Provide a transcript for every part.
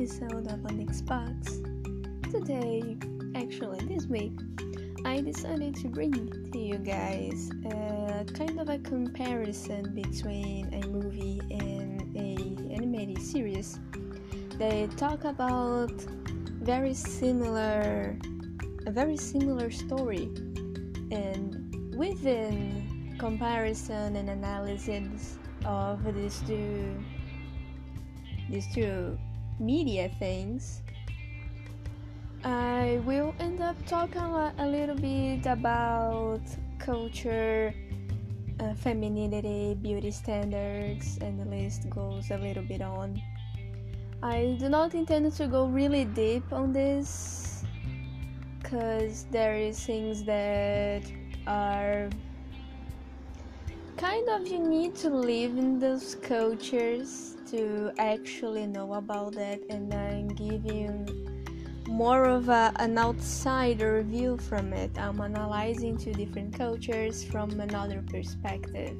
episode of an Xbox. Today, actually this week, I decided to bring to you guys a kind of a comparison between a movie and a animated series. They talk about very similar, a very similar story, and within comparison and analysis of these two these two media things, I will end up talking a little bit about culture, uh, femininity, beauty standards, and the list goes a little bit on. I do not intend to go really deep on this because there is things that are kind of you need to live in those cultures to actually know about that and I'm giving more of a, an outsider view from it. I'm analyzing two different cultures from another perspective.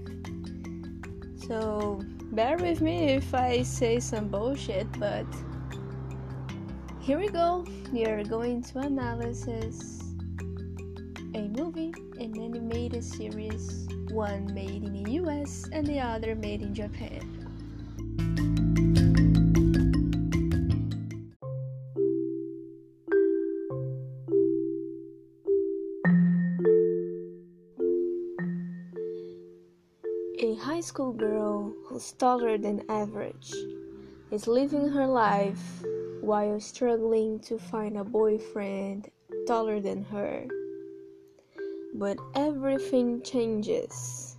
So bear with me if I say some bullshit, but here we go. We are going to analysis a movie, an animated series, one made in the US and the other made in Japan. A high school girl who's taller than average is living her life while struggling to find a boyfriend taller than her. But everything changes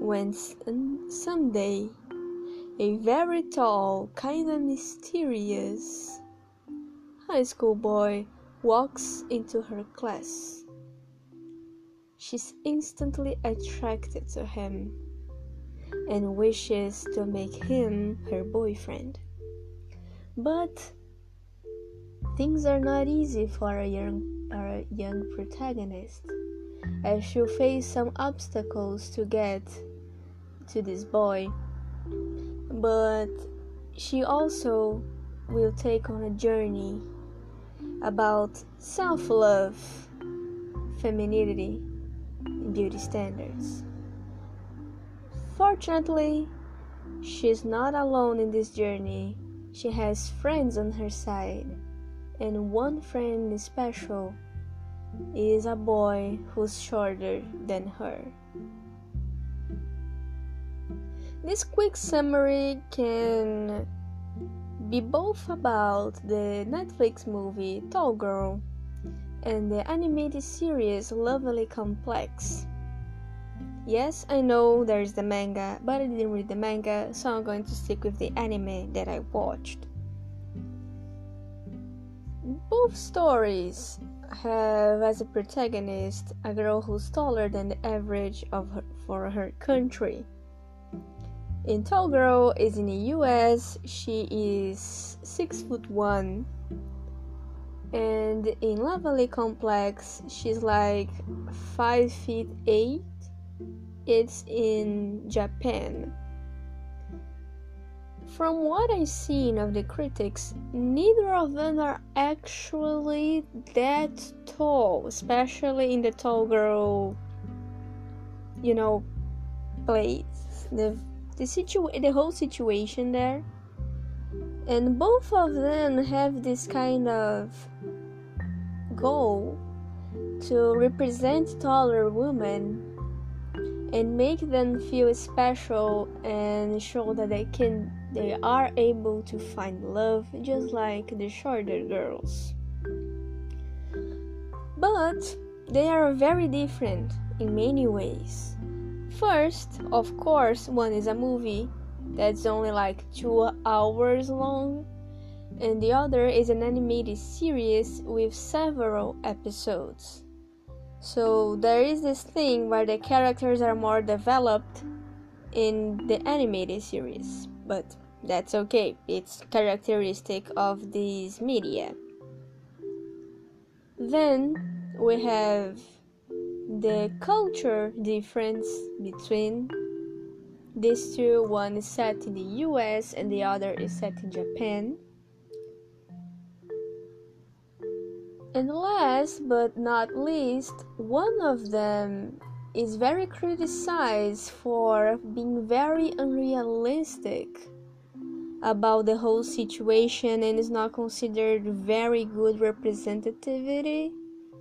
when someday a very tall, kind of mysterious high school boy walks into her class. She's instantly attracted to him and wishes to make him her boyfriend. But things are not easy for a young, a young protagonist, as she'll face some obstacles to get to this boy. But she also will take on a journey about self love, femininity, and beauty standards. Fortunately, she's not alone in this journey. She has friends on her side, and one friend is special is a boy who's shorter than her. This quick summary can be both about the Netflix movie Tall Girl and the animated series Lovely Complex. Yes, I know there's the manga, but I didn't read the manga, so I'm going to stick with the anime that I watched. Both stories have as a protagonist a girl who's taller than the average of her, for her country. In Tall Girl is in the US, she is six foot one. And in Lovely Complex she's like 5 feet 8 it's in Japan from what I've seen of the critics neither of them are actually that tall especially in the tall girl you know place. The the situ the whole situation there. And both of them have this kind of goal to represent taller women and make them feel special and show that they can they are able to find love just like the shorter girls but they are very different in many ways first of course one is a movie that's only like two hours long, and the other is an animated series with several episodes. So there is this thing where the characters are more developed in the animated series, but that's okay, it's characteristic of this media. Then we have the culture difference between these two, one is set in the US and the other is set in Japan. And last but not least, one of them is very criticized for being very unrealistic about the whole situation and is not considered very good representativity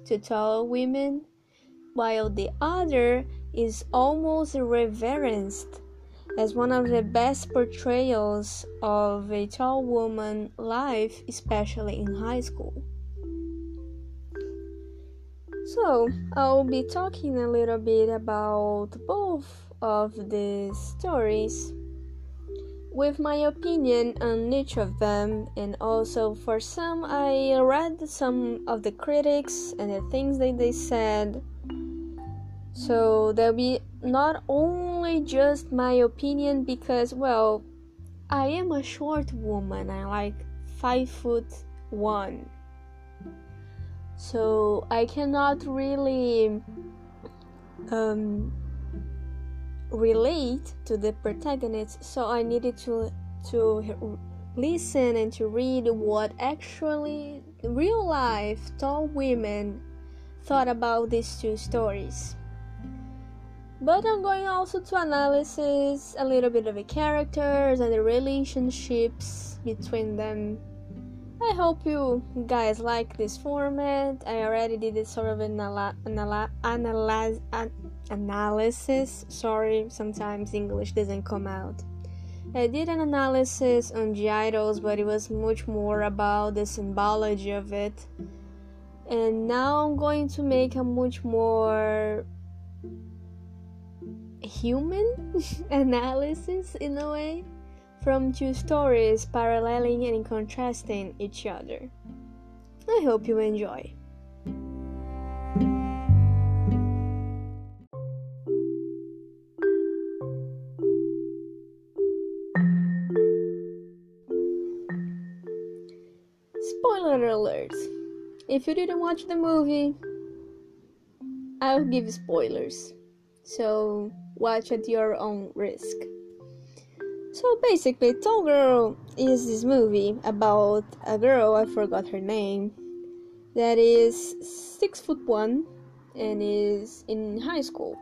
to tall women, while the other is almost reverenced as one of the best portrayals of a tall woman life, especially in high school. So, I'll be talking a little bit about both of these stories. With my opinion on each of them, and also for some, I read some of the critics and the things that they said. So, there'll be not only just my opinion because, well, I am a short woman, I like five foot one so I cannot really um, relate to the protagonist. So I needed to to listen and to read what actually real life tall women thought about these two stories. But I'm going also to analysis a little bit of the characters and the relationships between them I hope you guys like this format. I already did this sort of an anala- analyze, an analysis. Sorry, sometimes English doesn't come out. I did an analysis on G-I-DLES, but it was much more about the symbology of it. And now I'm going to make a much more human analysis in a way from two stories paralleling and contrasting each other. I hope you enjoy. Spoiler alert! If you didn't watch the movie, I'll give spoilers. So watch at your own risk. So basically, Tall Girl is this movie about a girl, I forgot her name, that is six foot one and is in high school.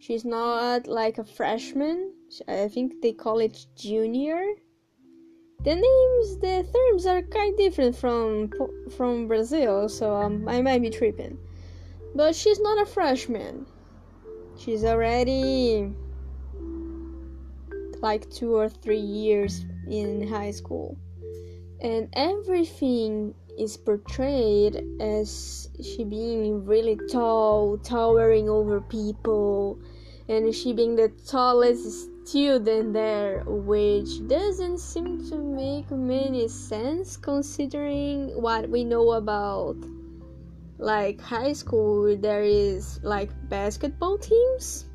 She's not like a freshman, I think they call it junior. The names, the terms are quite different from from Brazil, so um, I might be tripping. But she's not a freshman. She's already like two or three years in high school. And everything is portrayed as she being really tall, towering over people, and she being the tallest student there, which doesn't seem to make many sense considering what we know about like high school there is like basketball teams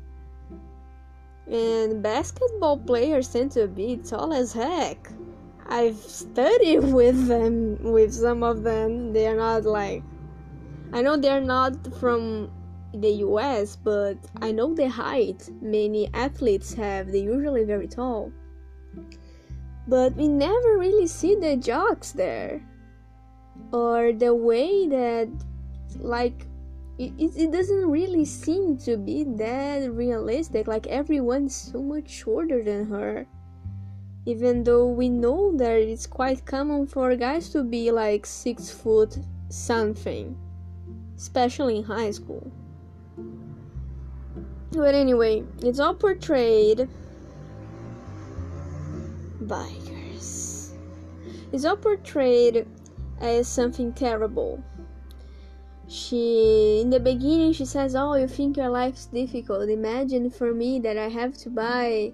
and basketball players tend to be tall as heck. I've studied with them, with some of them. They are not like. I know they're not from the US, but I know the height many athletes have. They're usually very tall. But we never really see the jocks there. Or the way that, like, it, it doesn't really seem to be that realistic like everyone's so much shorter than her. Even though we know that it's quite common for guys to be like six foot something especially in high school. But anyway it's all portrayed bikers it's all portrayed as something terrible she in the beginning she says oh you think your life's difficult. Imagine for me that i have to buy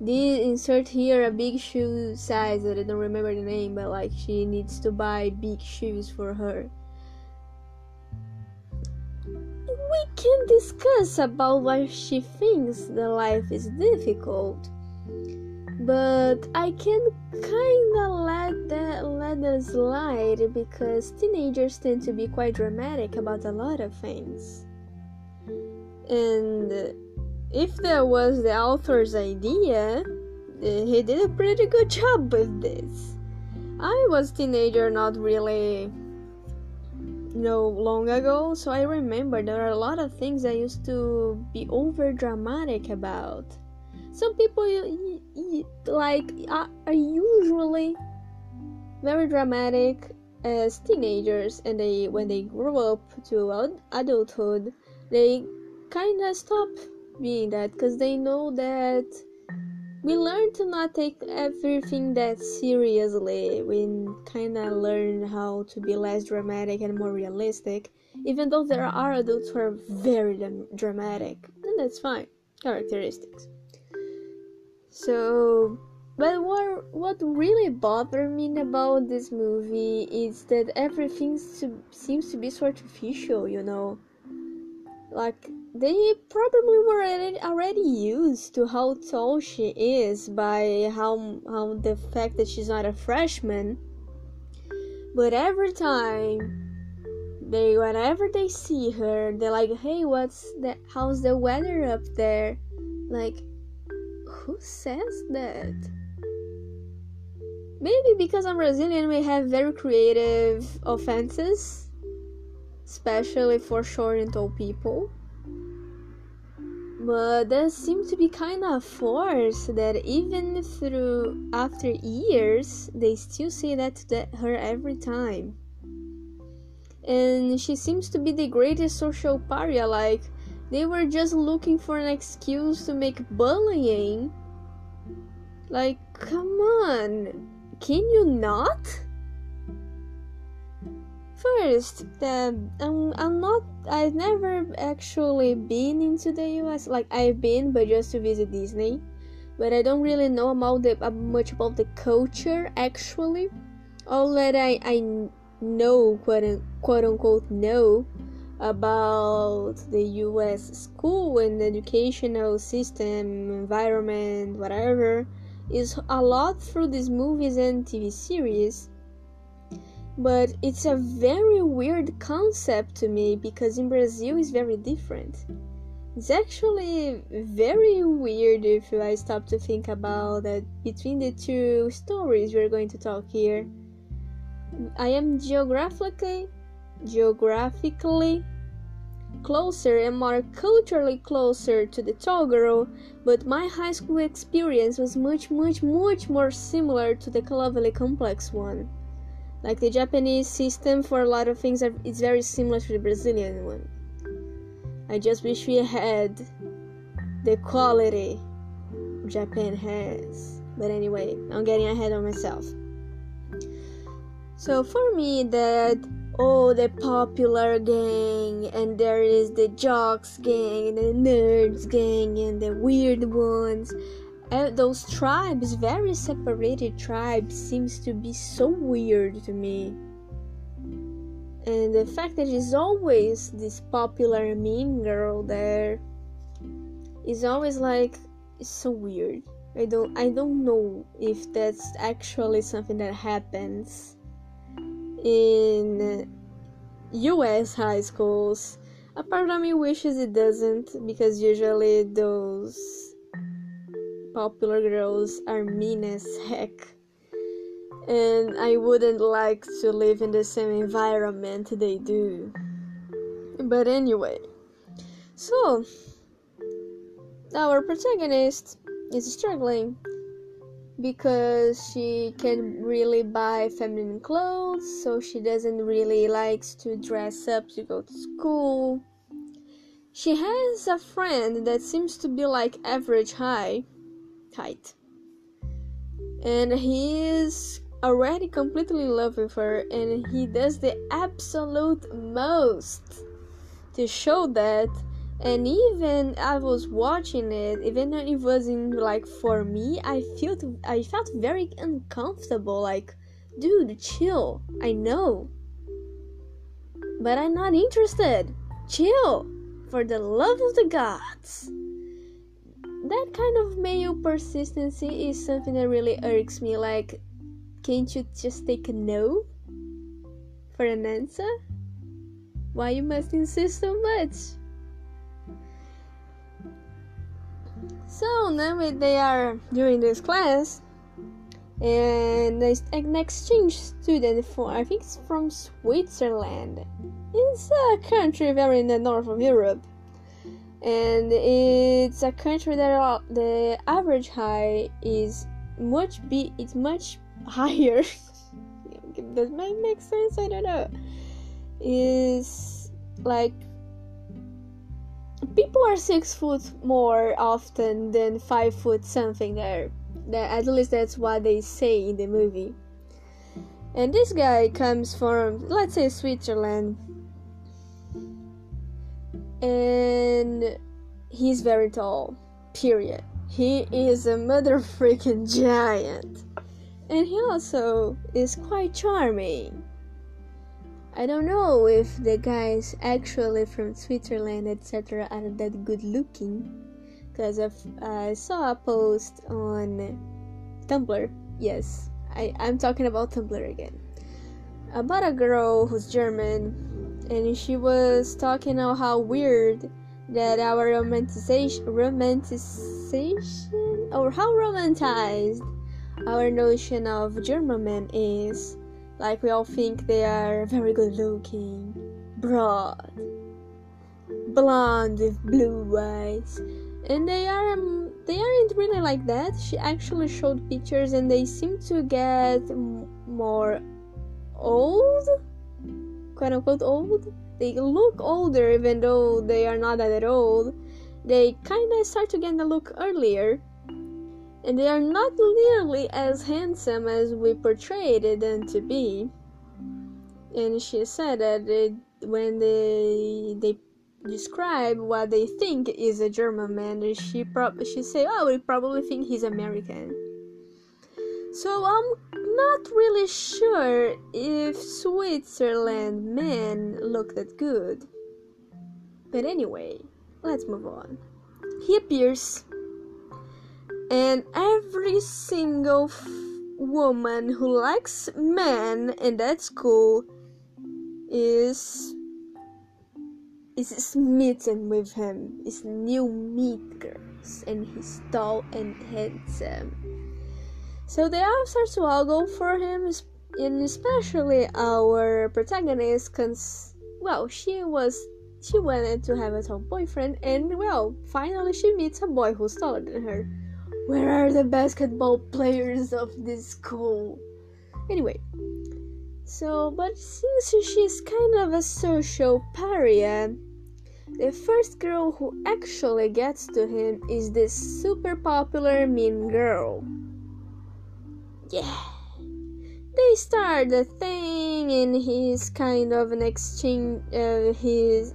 this insert here a big shoe size that i don't remember the name but like she needs to buy big shoes for her. We can discuss about why she thinks the life is difficult but I can kinda let that let that slide because teenagers tend to be quite dramatic about a lot of things. And if that was the author's idea, eh, he did a pretty good job with this. I was teenager, not really you know long ago so i remember there are a lot of things i used to be over dramatic about some people like are usually very dramatic as teenagers and they when they grow up to adulthood they kind of stop being that because they know that we learn to not take everything that seriously. We kind of learn how to be less dramatic and more realistic, even though there are adults who are very dramatic, and that's fine. Characteristics. So, but what what really bothered me about this movie is that everything seems to be superficial. You know, like they probably were already, already used to how tall she is by how how the fact that she's not a freshman. But every time they whenever they see her, they're like, "Hey, what's the how's the weather up there?" Like, who says that? Maybe because I'm Brazilian, we have very creative offenses, especially for short and tall people but that seems to be kind of forced that even through after years they still say that to her every time and she seems to be the greatest social pariah like they were just looking for an excuse to make bullying. Like come on. Can you not? First um, I'm, not i've never actually been into the us like i've been but just to visit disney. But i don't really know about the uh, much about the culture actually. All that i i know quote, quote unquote know about the us school and educational system environment whatever is a lot through these movies and tv series but it's a very weird concept to me because in Brazil it's very different. It's actually very weird if I stop to think about that between the two stories we're going to talk here. I am geographically geographically closer and more culturally closer to the girl, but my high school experience was much much much more similar to the lovely complex one. Like the Japanese system for a lot of things is very similar to the Brazilian one. I just wish we had the quality Japan has. But anyway, I'm getting ahead of myself. So for me that oh the popular gang and there is the jocks gang and the nerds gang and the weird ones And those tribes, very separated tribes, seems to be so weird to me. And the fact that there's always this popular mean girl there is always like it's so weird. I don't I don't know if that's actually something that happens in US high schools. A part of me wishes it doesn't because usually those popular girls are mean as heck. And I wouldn't like to live in the same environment they do. But anyway, so our protagonist is struggling because she can really buy feminine clothes, so she doesn't really likes to dress up to go to school. She has a friend that seems to be like average high, height. And he is already completely in love with her, and he does the absolute most to show that. And even I was watching it, even though it wasn't like for me, I felt I felt very uncomfortable. Like, dude, chill. I know, but I'm not interested. Chill, for the love of the gods that kind of male persistency is something that really irks me. Like, can't you just take a no for an answer? Why you must insist so much? So now they are doing this class, and an exchange student for I think it's from Switzerland. it's a country very in the north of Europe, and it's a country that the average height is much be it's much higher. Does that make sense? I don't know. Is like people are six foot more often than five foot something there. At least that's what they say in the movie. And this guy comes from, let's say, Switzerland. And he's very tall. Period. He is a mother freaking giant. And he also is quite charming. I don't know if the guys actually from Switzerland, etc., are that good looking. Because I saw a post on Tumblr. Yes, I, I'm talking about Tumblr again. About a girl who's German, and she was talking about how weird that our romanticization, romanticization, or how romanticized our notion of German men is like we all think they are very good looking, broad, blonde with blue eyes, and they are um, they aren't really like that. She actually showed pictures, and they seem to get m- more old, quote unquote old. They look older, even though they are not that old. They kind of start to get the look earlier and they are not nearly as handsome as we portrayed them to be. And she said that they, when they they describe what they think is a German man, she prob- she say, "Oh, we probably think he's American." So I'm not really sure if Switzerland men look that good. But anyway, let's move on. He appears and every single f- woman who likes men in that school is is smitten with him. Is new meat girls and he's tall and handsome. So they all start to all go for him and especially our protagonist cons- well she was she wanted to have a tall boyfriend and well finally she meets a boy who's taller than her where are the basketball players of this school? Anyway, so, but since she's kind of a social pariah, the first girl who actually gets to him is this super popular mean girl. Yeah. They start the thing, and he's kind of an exchange. Uh, he's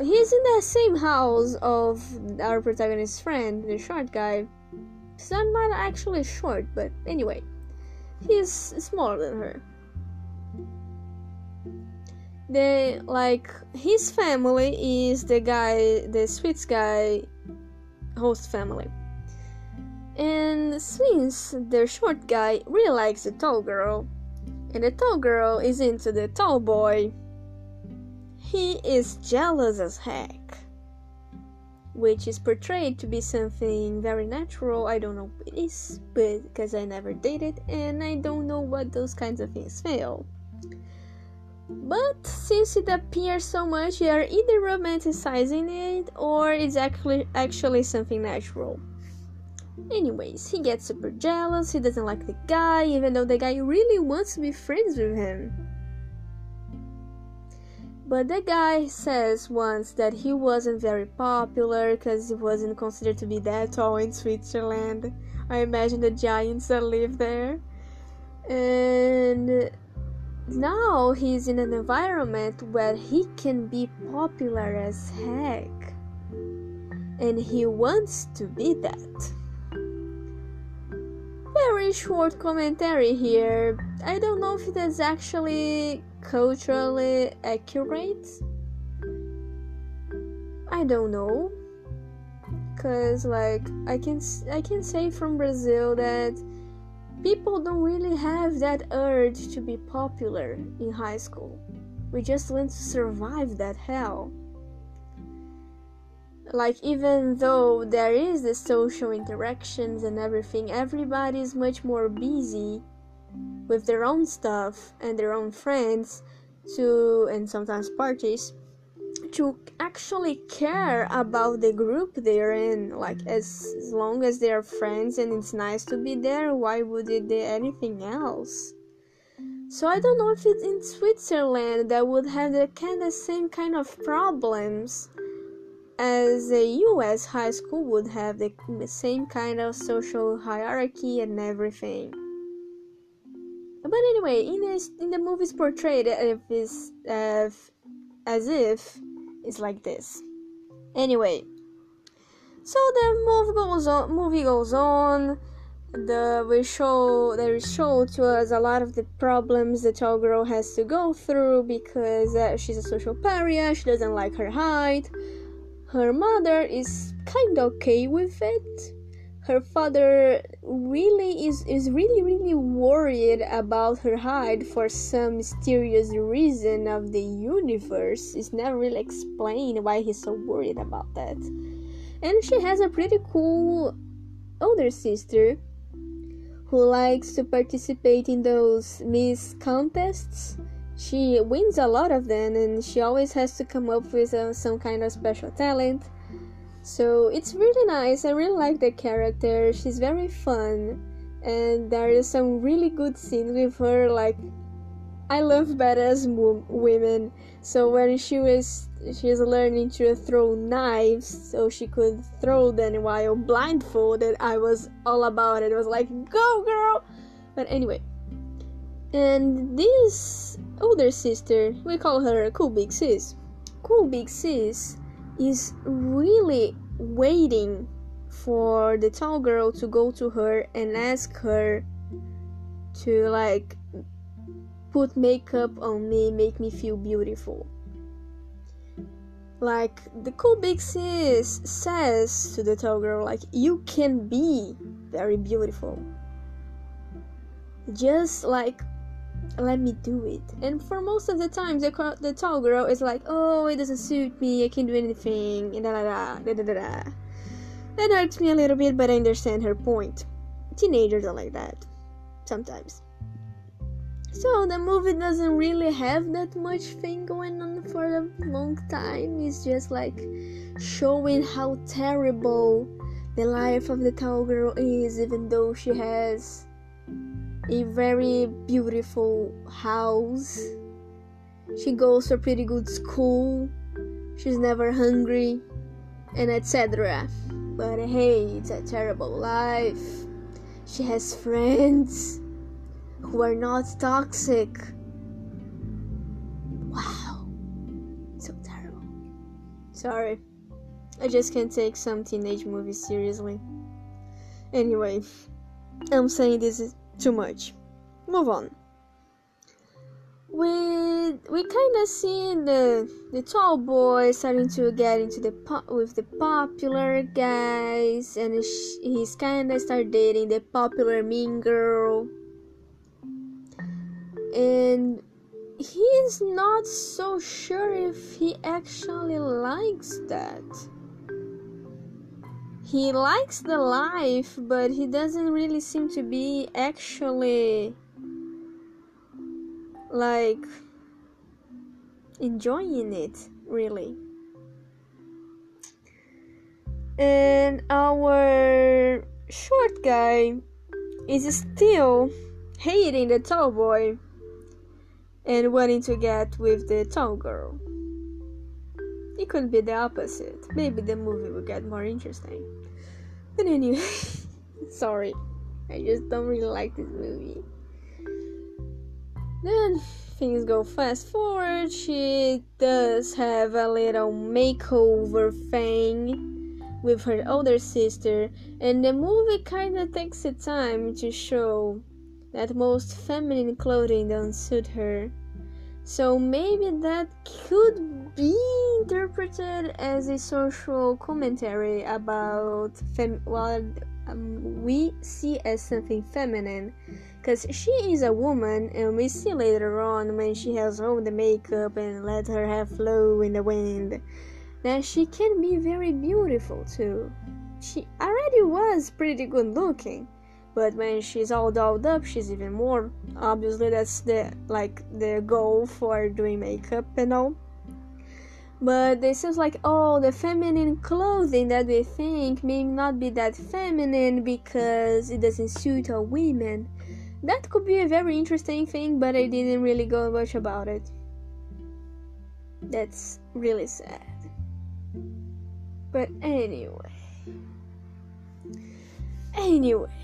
he's in the same house of our protagonist's friend, the short guy. He's not actually short, but anyway, he's smaller than her. The like his family is the guy, the Swiss guy, host family. And since the short guy really likes the tall girl, and the tall girl is into the tall boy, he is jealous as heck. Which is portrayed to be something very natural. I don't know what it is, but because I never dated and I don't know what those kinds of things feel. But since it appears so much, you are either romanticizing it or it's actually actually something natural. Anyways, he gets super jealous, he doesn't like the guy, even though the guy really wants to be friends with him. But the guy says once that he wasn't very popular because he wasn't considered to be that tall in Switzerland. I imagine the giants that live there. And now he's in an environment where he can be popular as heck. And he wants to be that. Very short commentary here. I don't know if it is actually culturally eh, accurate? I don't know. Cause like I can I can say from Brazil that people don't really have that urge to be popular in high school. We just want to survive that hell. Like even though there is the social interactions and everything, everybody is much more busy with their own stuff and their own friends to and sometimes parties to actually care about the group they're in. Like as, as long as they're friends and it's nice to be there why would it do anything else? So i don't know if it's in switzerland that would have the kind of same kind of problems as a us high school would have the same kind of social hierarchy and everything but anyway in this in the movies portrayed if as if it's like this. Anyway, so the movie goes on. Movie goes on. The we show there is shown to us a lot of the problems the tall girl has to go through because uh, she's a social pariah. She doesn't like her height. Her mother is kind of okay with it her father really is is really really worried about her height for some mysterious reason of the universe. It's never really explained why he's so worried about that. And she has a pretty cool older sister who likes to participate in those miss contests. She wins a lot of them and she always has to come up with uh, some kind of special talent so it's really nice. I really like the character. She's very fun, and there is some really good scenes with her. Like, I love badass women. So when she was she was learning to throw knives, so she could throw them while blindfolded, I was all about it. It was like, go girl! But anyway, and this older sister, we call her Cool Big Sis. Cool Big Sis is really waiting for the tall girl to go to her and ask her to like put makeup on me, make me feel beautiful. Like the cool big sis says to the tall girl, like you can be very beautiful. Just like let me do it. And for most of the time, the, the tall girl is like, oh, it doesn't suit me, I can't do anything, da da da da da da. That hurts me a little bit, but I understand her point. Teenagers are like that, sometimes. So the movie doesn't really have that much thing going on for a long time. It's just like showing how terrible the life of the tall girl is, even though she has a very beautiful house. She goes to a pretty good school. She's never hungry, and etc. But hey, it's a terrible life. She has friends who are not toxic. Wow, so terrible. Sorry, I just can't take some teenage movies seriously. Anyway, I'm saying this too much. Move on. We we kind of see the the tall boy starting to get into the po- with the popular guys, and he's kind of start dating the popular mean girl, and he's not so sure if he actually likes that he likes the life, but he doesn't really seem to be actually like enjoying it, really. And our short guy is still hating the tall boy and wanting to get with the tall girl. It could be the opposite. Maybe the movie will get more interesting. But anyway, sorry. I just don't really like this movie. Then things go fast forward. She does have a little makeover thing with her older sister, and the movie kind of takes its time to show that most feminine clothing don't suit her. So maybe that could be interpreted as a social commentary about fem- what um, we see as something feminine. Because she is a woman, and we see later on when she has all the makeup and let her hair flow in the wind that she can be very beautiful too. She already was pretty good looking, but when she's all dolled up she's even more obviously that's the like the goal for doing makeup and all. But it seems like oh the feminine clothing that we think may not be that feminine because it doesn't suit all women that could be a very interesting thing but i didn't really go much about it. That's really sad. But anyway. Anyway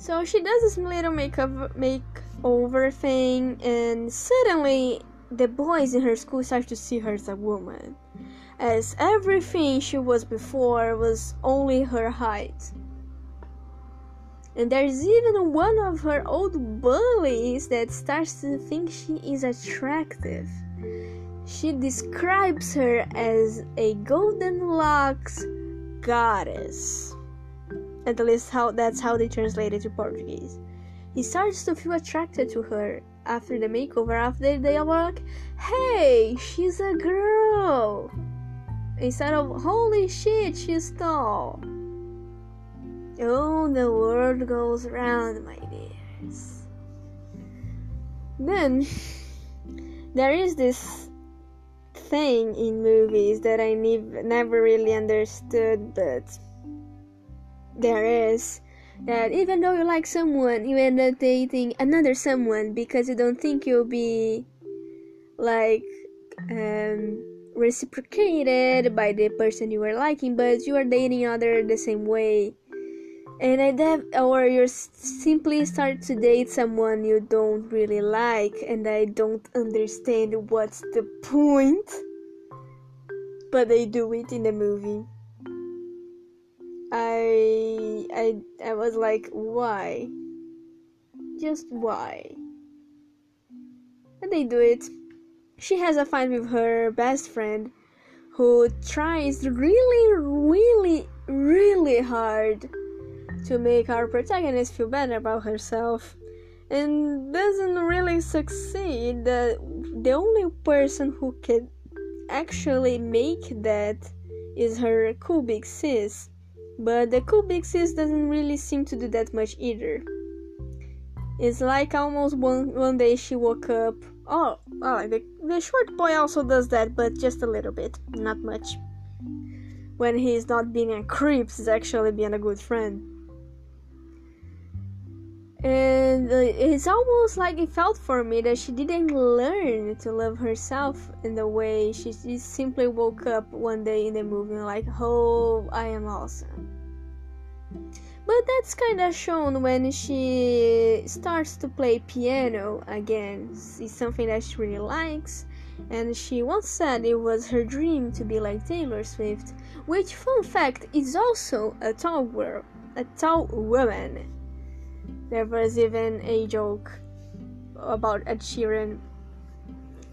so she does this little makeup makeover thing, and suddenly the boys in her school start to see her as a woman, as everything she was before was only her height. And there's even one of her old bullies that starts to think she is attractive. She describes her as a golden locks goddess. At least how that's how they translate it to Portuguese. He starts to feel attracted to her after the makeover. After they are like, "Hey, she's a girl," instead of "Holy shit, she's tall." Oh, the world goes round, my dears. Then there is this thing in movies that I ne- never really understood, but there is that even though you like someone, you end up dating another someone because you don't think you'll be like um, reciprocated by the person you are liking, but you are dating other the same way. And I def- or you simply start to date someone you don't really like, and I don't understand what's the point. But they do it in the movie. I I I was like, why? Just why? And they do it. She has a fight with her best friend who tries really, really, really hard to make our protagonist feel better about herself and doesn't really succeed. The, the only person who can actually make that is her cool big sis but the sis doesn't really seem to do that much either. It's like almost one one day she woke up. Oh, oh the, the short boy also does that, but just a little bit, not much. When he's not being a creep, he's actually being a good friend. And it's almost like it felt for me that she didn't learn to love herself in the way she, she simply woke up one day in the movie like, oh, I am awesome. But that's kind of shown when she starts to play piano again. It's something that she really likes. And she once said it was her dream to be like Taylor Swift, which, fun fact, is also a tall girl, a tall woman there was even a joke about Ed Sheeran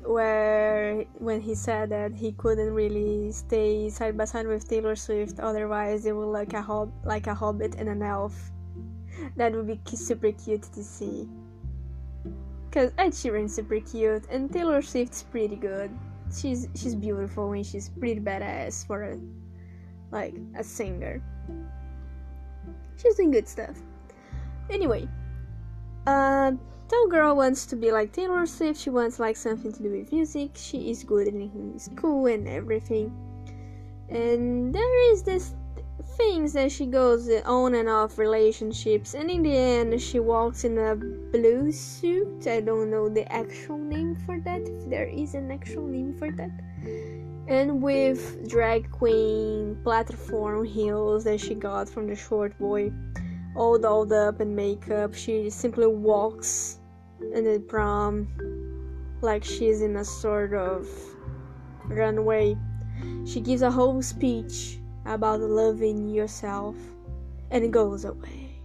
where when he said that he couldn't really stay side by side with Taylor Swift, otherwise it would look a hob- like a hobbit and an elf. That would be super cute to see. Cause Ed Sheeran's super cute and Taylor Swift's pretty good. She's she's beautiful and she's pretty badass for a like a singer. She's doing good stuff. Anyway, uh, Tall girl wants to be like Taylor Swift. She wants like something to do with music. She is good in school and everything. And there is this things that she goes on and off relationships and in the end she walks in a blue suit i don't know the actual name for that if there is an actual name for that and with drag queen platform heels that she got from the short boy all dolled up in makeup. She simply walks in the prom like she's in a sort of runway. She gives a whole speech about loving yourself and goes away.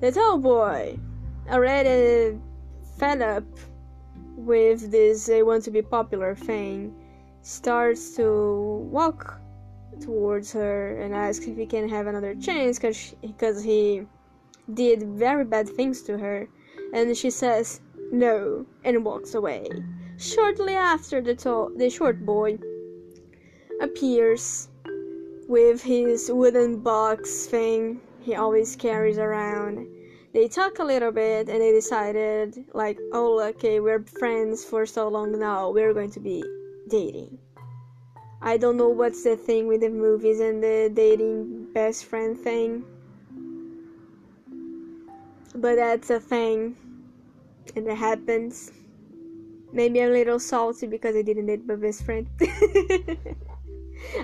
The tall boy, already uh, fed up with this I want to be popular thing, starts to walk towards her and ask if he can have another chance because he did very bad things to her. And she says no and walks away. Shortly after, the, tall, the short boy appears with his wooden box thing he always carries around. They talk a little bit and they decided, like, oh, okay, we're friends for so long now, we're going to be dating. I don't know what's the thing with the movies and the dating best friend thing, but that's a thing and it happens. Maybe I'm a little salty because I didn't date my best friend.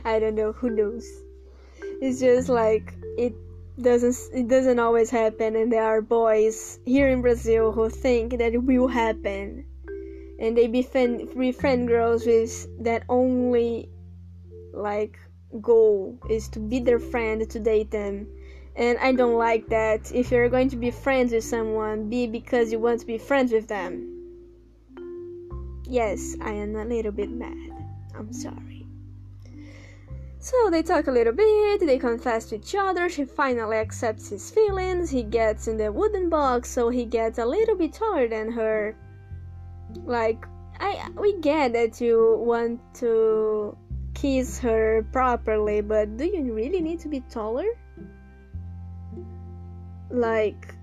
I don't know, who knows. It's just like it doesn't it doesn't always happen and there are boys here in Brazil who think that it will happen. And they befriend befriend girls with that only like goal is to be their friend to date them and I don't like that. If you're going to be friends with someone, be because you want to be friends with them. Yes, I am a little bit mad. I'm sorry. So they talk a little bit, they confess to each other, she finally accepts his feelings, he gets in the wooden box, so he gets a little bit taller than her. Like, I we get that you want to kiss her properly, but do you really need to be taller? like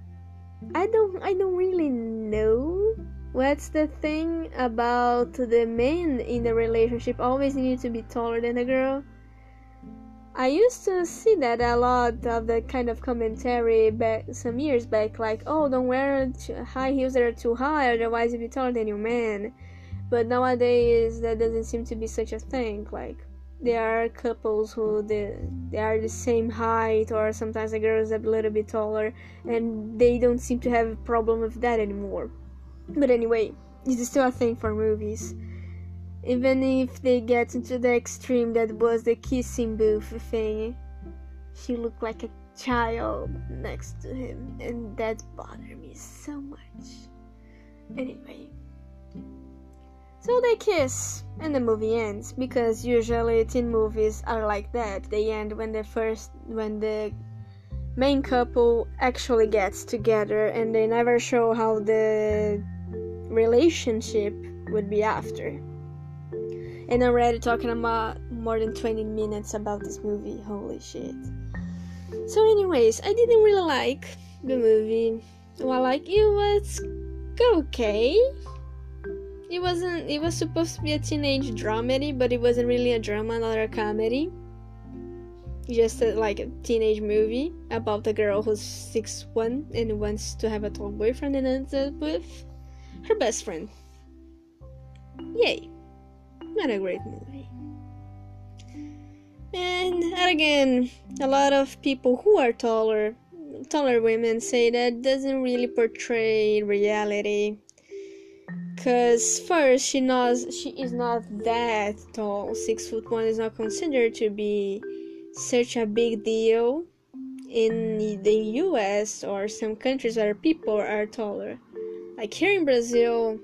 I don't I don't really know what's the thing about the men in the relationship always need to be taller than the girl. I used to see that a lot of the kind of commentary back some years back, like, oh, don't wear high heels that are too high, otherwise you'll be taller than your man. But nowadays, that doesn't seem to be such a thing. Like, there are couples who they, they are the same height or sometimes the girl is a little bit taller and they don't seem to have a problem with that anymore. But anyway it's still a thing for movies. Even if they get into the extreme that was the kissing booth thing she looked like a child next to him and that bothered me so much. Anyway so they kiss, and the movie ends because usually teen movies are like that. They end when the first when the main couple actually gets together and they never show how the relationship would be after. And already talking about more than 20 minutes about this movie. Holy shit. So anyways, I didn't really like the movie. Well, like it was okay it wasn't it was supposed to be a teenage dramedy but it wasn't really a drama not a comedy. Just a, like a teenage movie about a girl who's six one and wants to have a tall boyfriend and ends up with her best friend. Yay. Not a great movie. And again a lot of people who are taller taller women say that doesn't really portray reality Cause first she knows she is not that tall. Six foot one is not considered to be such a big deal in the US or some countries where people are taller. Like here in Brazil,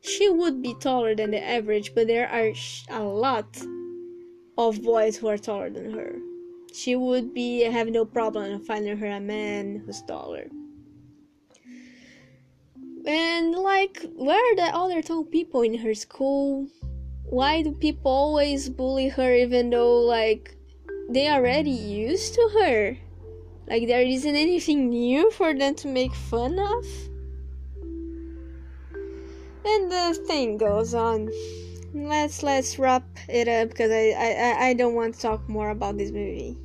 she would be taller than the average, but there are a lot of boys who are taller than her. She would be have no problem finding her a man who's taller. And like, where are the other tall people in her school? Why do people always bully her even though like they already used to her? Like there isn't anything new for them to make fun of? And the thing goes on. Let's let's wrap it up because I, I I don't want to talk more about this movie.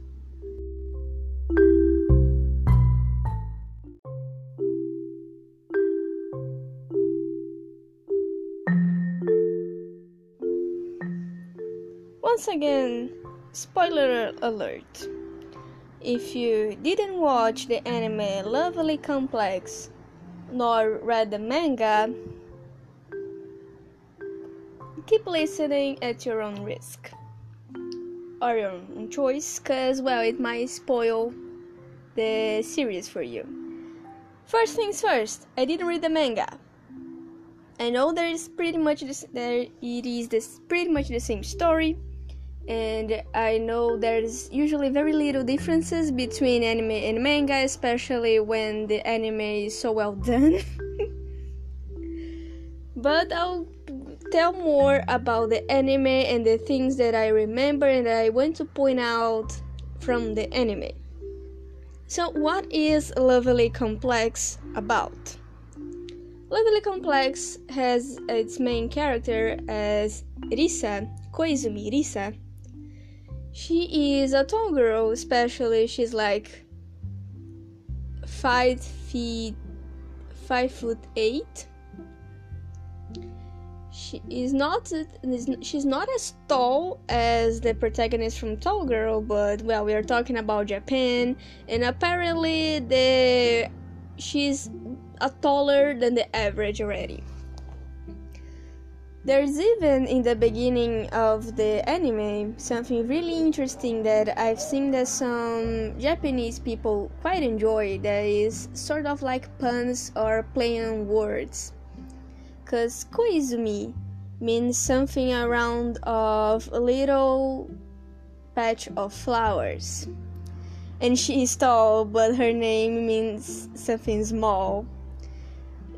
Once again, spoiler alert. If you didn't watch the anime Lovely Complex nor read the manga, keep listening at your own risk. Or your own choice because well it might spoil the series for you. First things first i didn't read the manga. I know there is pretty much this there it is this pretty much the same story and I know there's usually very little differences between anime and manga, especially when the anime is so well done. but I'll tell more about the anime and the things that I remember and I want to point out from the anime. So, what is Lovely Complex about? Lovely Complex has its main character as Risa, Koizumi Risa. She is a tall girl, especially she's like five feet, five foot eight. She is not she's not as tall as the protagonist from Tall Girl, but well, we are talking about Japan, and apparently the she's a taller than the average already. There's even in the beginning of the anime something really interesting that I've seen that some Japanese people quite enjoy that is sort of like puns or play on words. Cause koizumi means something around of a little patch of flowers. And she is tall, but her name means something small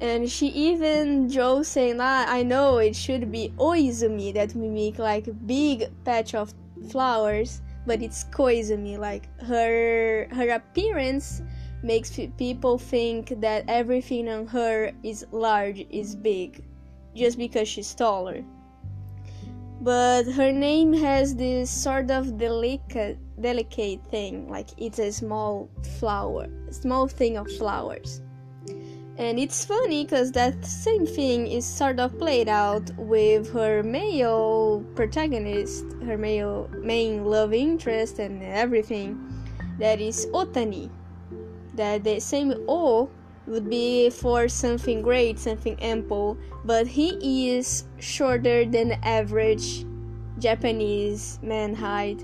and she even jokes saying ah, I know it should be oizumi that we make like a big patch of flowers but it's koizumi. Like her her appearance makes people think that everything on her is large is big just because she's taller. But her name has this sort of delicate delicate thing like it's a small flower small thing of flowers and it's funny because that same thing is sort of played out with her male protagonist, her male main love interest, and everything. That is Otani. That the same O would be for something great, something ample, but he is shorter than average Japanese man height.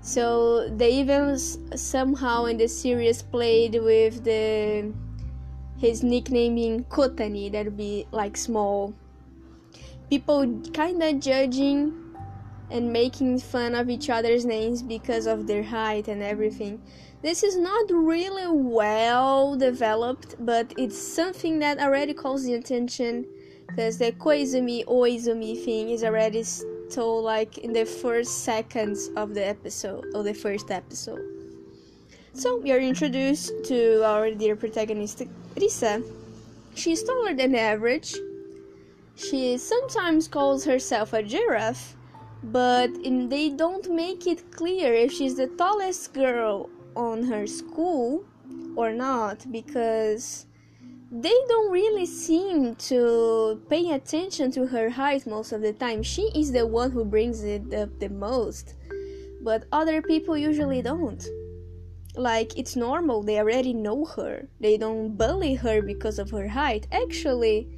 So they even somehow in the series played with the his nickname being Kotani, that would be like small. People kinda judging and making fun of each other's names because of their height and everything. This is not really well developed, but it's something that already calls the attention because the koizumi oizumi thing is already told like in the first seconds of the episode or the first episode. So we are introduced to our dear protagonist Risa. She is taller than average. She sometimes calls herself a giraffe, but they don't make it clear if she's the tallest girl on her school or not because they don't really seem to pay attention to her height most of the time. She is the one who brings it up the most, but other people usually don't like it's normal they already know her. They don't bully her because of her height. Actually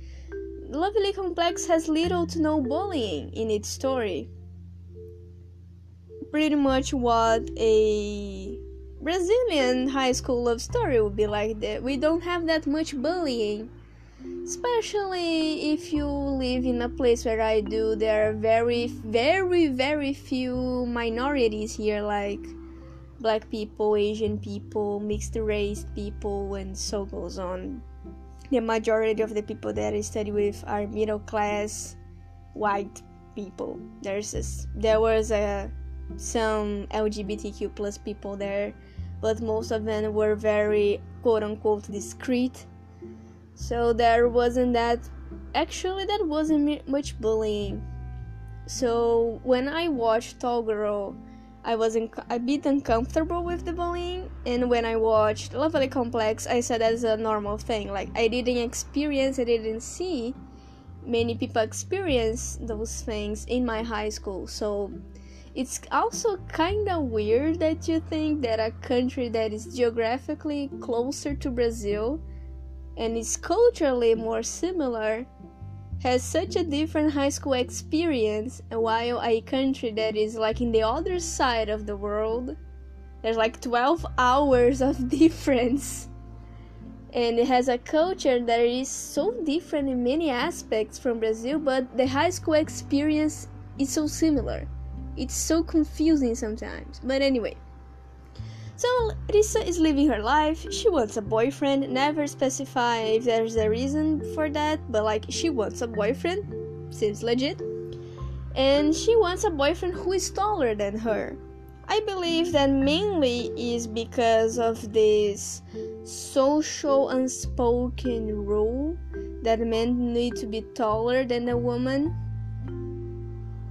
lovely complex has little to no bullying in its story. Pretty much what a brazilian high school love story would be like that. We don't have that much bullying. Especially if you live in a place where i do there are very very very few minorities here like black people, Asian people, mixed race people, and so goes on. The majority of the people that I study with are middle class white people. There's there was a some LGBTQ plus people there, but most of them were very quote unquote discreet. So there wasn't that actually that wasn't much bullying. So when I watched Tall Girl I was a bit uncomfortable with the bullying, and when I watched Lovely Complex, I said that's a normal thing. Like, I didn't experience, I didn't see many people experience those things in my high school, so it's also kind of weird that you think that a country that is geographically closer to Brazil and is culturally more similar has such a different high school experience while a country that is like in the other side of the world. There's like 12 hours of difference. And it has a culture that is so different in many aspects from Brazil but the high school experience is so similar. It's so confusing sometimes. But anyway so Risa is living her life. She wants a boyfriend. Never specify if there's a reason for that, but like she wants a boyfriend. Seems legit. And she wants a boyfriend who is taller than her. I believe that mainly is because of this social unspoken rule that men need to be taller than a woman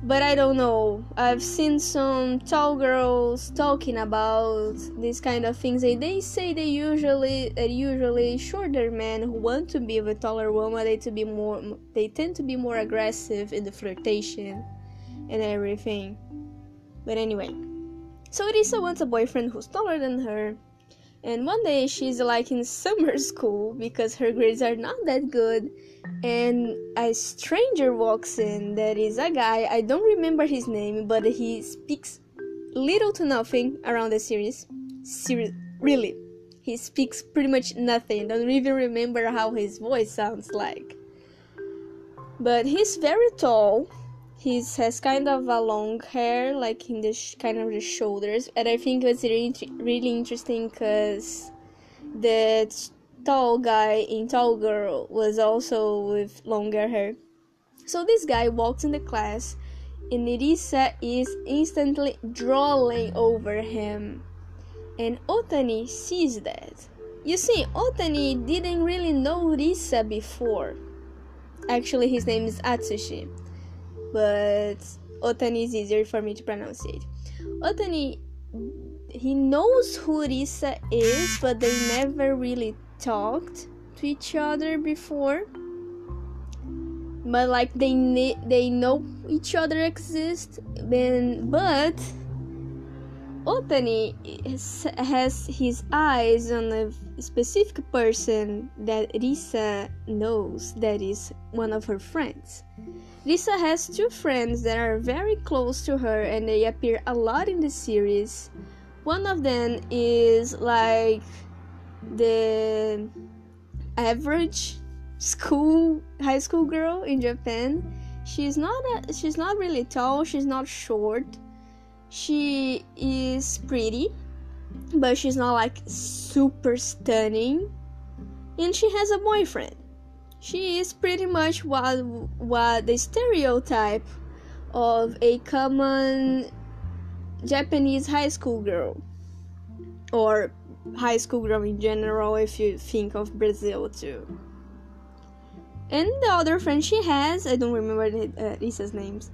but I don't know. I've seen some tall girls talking about these kind of things, and they say they usually, uh, usually shorter men who want to be with a taller woman, they to be more, they tend to be more aggressive in the flirtation and everything. But anyway, so Risa wants a boyfriend who's taller than her, and one day she's like in summer school because her grades are not that good and a stranger walks in. That is a guy i don't remember his name but he speaks little to nothing around the series. Series really. He speaks pretty much nothing. Don't even remember how his voice sounds like. But he's very tall. He has kind of a long hair like in the sh- kind of the shoulders. And i think it's really, really interesting because the tall guy in Tall Girl was also with longer hair. So this guy walks in the class and Risa is instantly drooling over him. And Otani sees that. You see, Otani didn't really know Risa before. Actually, his name is Atsushi, but Otani is easier for me to pronounce it. Otani, he knows who Risa is, but they never really talked to each other before but like they they know each other exist then but Otani has his eyes on a specific person that Risa knows that is one of her friends. Risa has two friends that are very close to her and they appear a lot in the series. One of them is like the average school high school girl in Japan. She's not a, she's not really tall, she's not short. She is pretty, but she's not like super stunning. And she has a boyfriend. She is pretty much what what the stereotype of a common Japanese high school girl or high school girl in general if you think of Brazil too. And the other friend she has, I don't remember the, uh, Risa's names,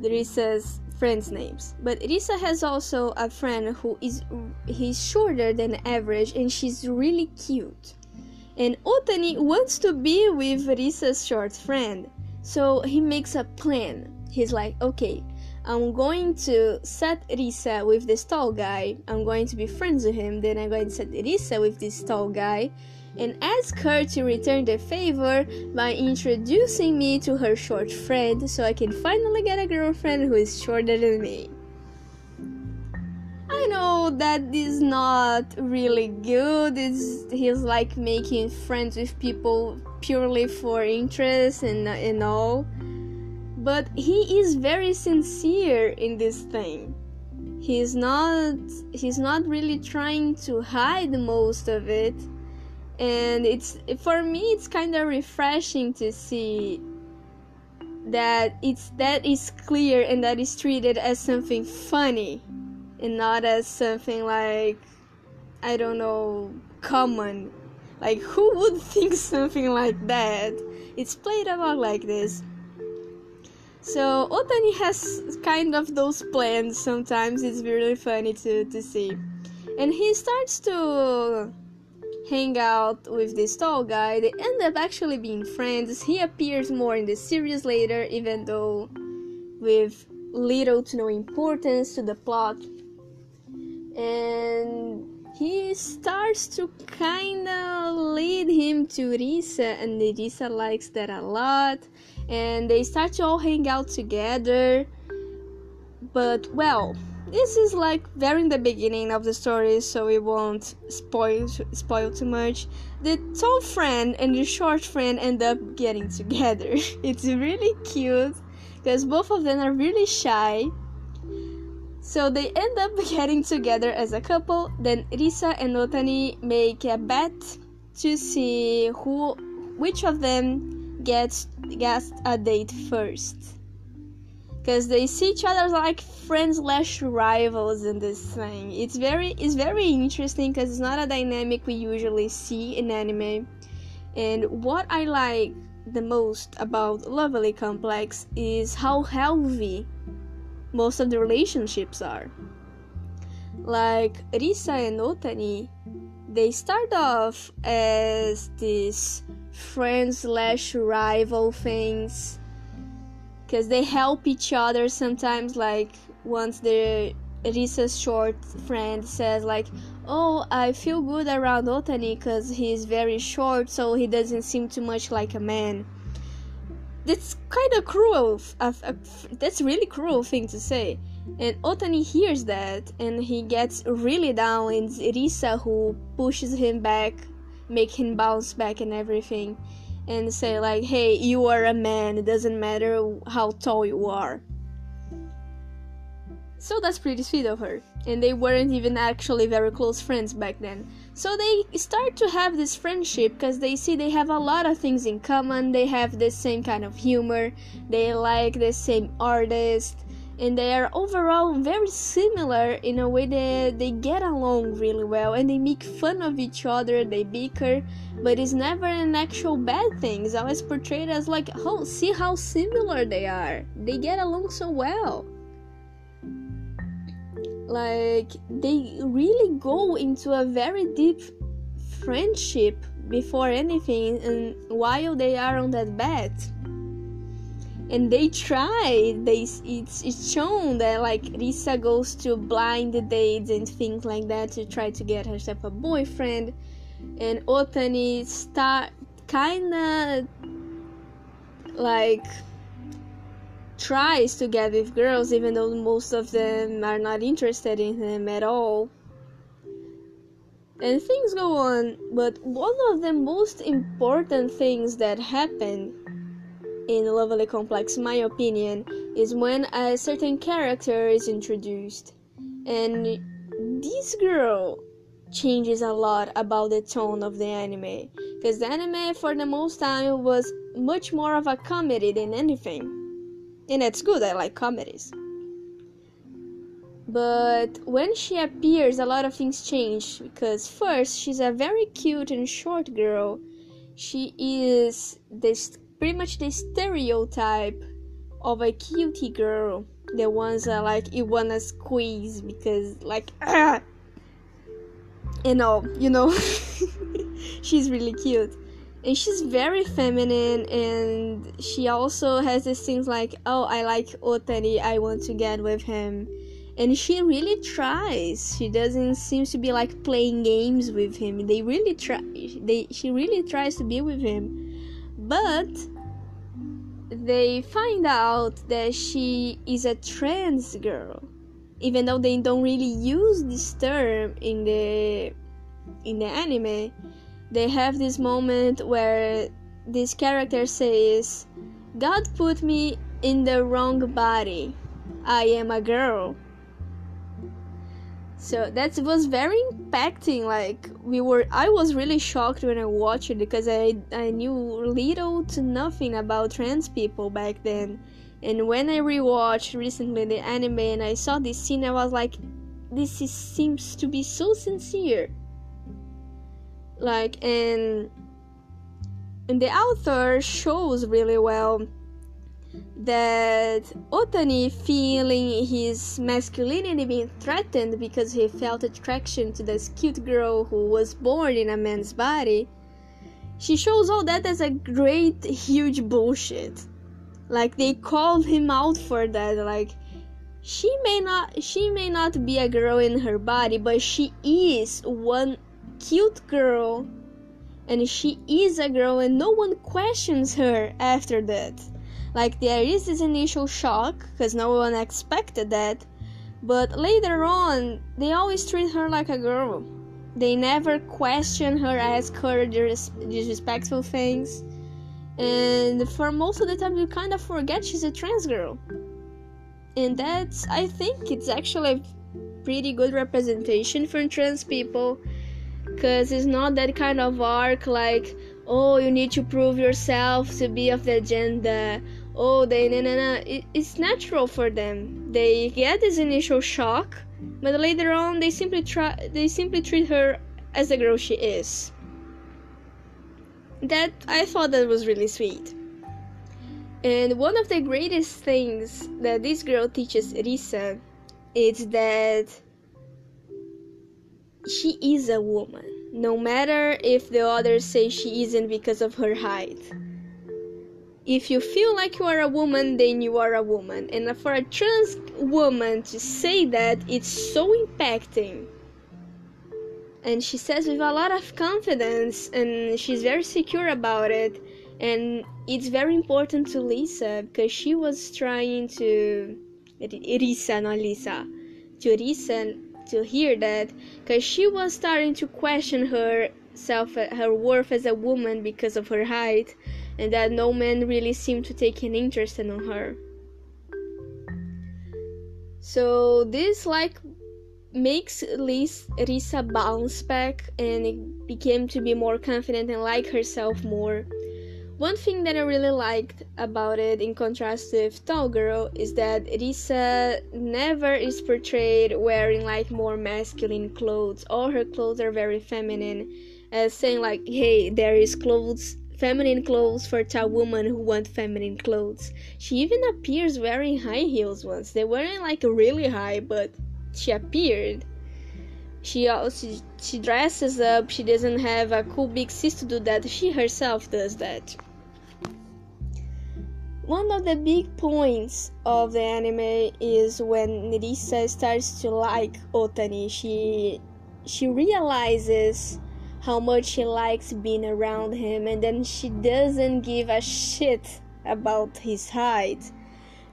Risa's friends' names, but Risa has also a friend who is he's shorter than average and she's really cute. And Otani wants to be with Risa's short friend, so he makes a plan. He's like, okay, I'm going to set Risa with this tall guy. I'm going to be friends with him. Then I'm going to set Risa with this tall guy and ask her to return the favor by introducing me to her short friend so I can finally get a girlfriend who is shorter than me. I know that is not really good. It's, he's like making friends with people purely for interest and, and all but he is very sincere in this thing. He's not he's not really trying to hide most of it. And it's for me it's kind of refreshing to see that it's that is clear and that is treated as something funny and not as something like i don't know common. Like who would think something like that? It's played a lot like this so Otani has kind of those plans sometimes. It's really funny to, to see. And he starts to hang out with this tall guy. They end up actually being friends. He appears more in the series later, even though with little to no importance to the plot. And he starts to kind of lead him to Risa, and Risa likes that a lot and they start to all hang out together. But well, this is like very in the beginning of the story, so we won't spoil spoil too much. The tall friend and the short friend end up getting together. it's really cute because both of them are really shy. So they end up getting together as a couple. Then Risa and Otani make a bet to see who, which of them gets gets a date first because they see each other like friends slash rivals in this thing. It's very it's very interesting because it's not a dynamic we usually see in anime. And what I like the most about Lovely Complex is how healthy most of the relationships are. Like Risa and Otani, they start off as these friends slash rival things. Because they help each other sometimes like once the Risa's short friend says like oh i feel good around otani because he's very short so he doesn't seem too much like a man. That's kind of cruel uh, uh, that's really cruel thing to say. And otani hears that and he gets really down and risa who pushes him back make him bounce back and everything and say like hey you are a man. It doesn't matter how tall you are. So that's pretty sweet of her. And they weren't even actually very close friends back then. So they start to have this friendship because they see they have a lot of things in common. They have the same kind of humor. They like the same artist and they are overall very similar in a way that they get along really well and they make fun of each other they bicker but it's never an actual bad thing. It's always portrayed as like oh see how similar they are. They get along so well. Like they really go into a very deep friendship before anything and while they are on that bed and they try. They it's, it's shown that like risa goes to blind dates and things like that to try to get herself a boyfriend. And otani start kind of like tries to get with girls even though most of them are not interested in him at all. And things go on. But one of the most important things that happen in Lovely Complex, my opinion, is when a certain character is introduced. And this girl changes a lot about the tone of the anime. Because the anime, for the most time, was much more of a comedy than anything. And it's good, I like comedies. But when she appears, a lot of things change. Because first, she's a very cute and short girl. She is this pretty much the stereotype of a cutie girl. The ones that like you wanna squeeze because like ah, you know, you know, she's really cute. And she's very feminine and she also has these things like, oh, I like Otani, I want to get with him. And she really tries. She doesn't seem to be like playing games with him. They really try. They she really tries to be with him but they find out that she is a trans girl even though they don't really use this term in the in the anime. They have this moment where this character says god put me in the wrong body. I am a girl so that was very impacting like we were i was really shocked when i watched it because i i knew little to nothing about trans people back then. And when i rewatched recently the anime and i saw this scene i was like this is, seems to be so sincere. Like and and the author shows really well that Otani feeling his masculinity being threatened because he felt attraction to this cute girl who was born in a man's body, she shows all that as a great huge bullshit. Like they called him out for that, like she may not she may not be a girl in her body, but she is one cute girl and she is a girl and no one questions her after that like there is this initial shock because no one expected that, but later on they always treat her like a girl. They never question her, ask her disrespectful things, and for most of the time you kind of forget she's a trans girl. And that's I think it's actually a pretty good representation for trans people because it's not that kind of arc like oh you need to prove yourself to be of the gender oh they na na na. It, it's natural for them. They get this initial shock but later on they simply try they simply treat her as the girl she is. That i thought that was really sweet. And one of the greatest things that this girl teaches risa is that she is a woman no matter if the others say she isn't because of her height if you feel like you are a woman, then you are a woman. And for a trans woman to say that, it's so impacting. And she says with a lot of confidence, and she's very secure about it. And it's very important to Lisa because she was trying to. Risa, not Lisa. To Risa to hear that because she was starting to question herself, her worth as a woman because of her height and that no man really seemed to take an interest in her. So this like makes Risa bounce back and it became to be more confident and like herself more. One thing that I really liked about it, in contrast with Tall Girl, is that Risa never is portrayed wearing like more masculine clothes. All her clothes are very feminine, as saying like, "Hey, there is clothes feminine clothes for tall women who want feminine clothes. She even appears wearing high heels once. They weren't like really high, but she appeared. She also she dresses up. She doesn't have a cool big sis to do that. She herself does that. One of the big points of the anime is when Nerissa starts to like Otani. She she realizes how much she likes being around him, and then she doesn't give a shit about his height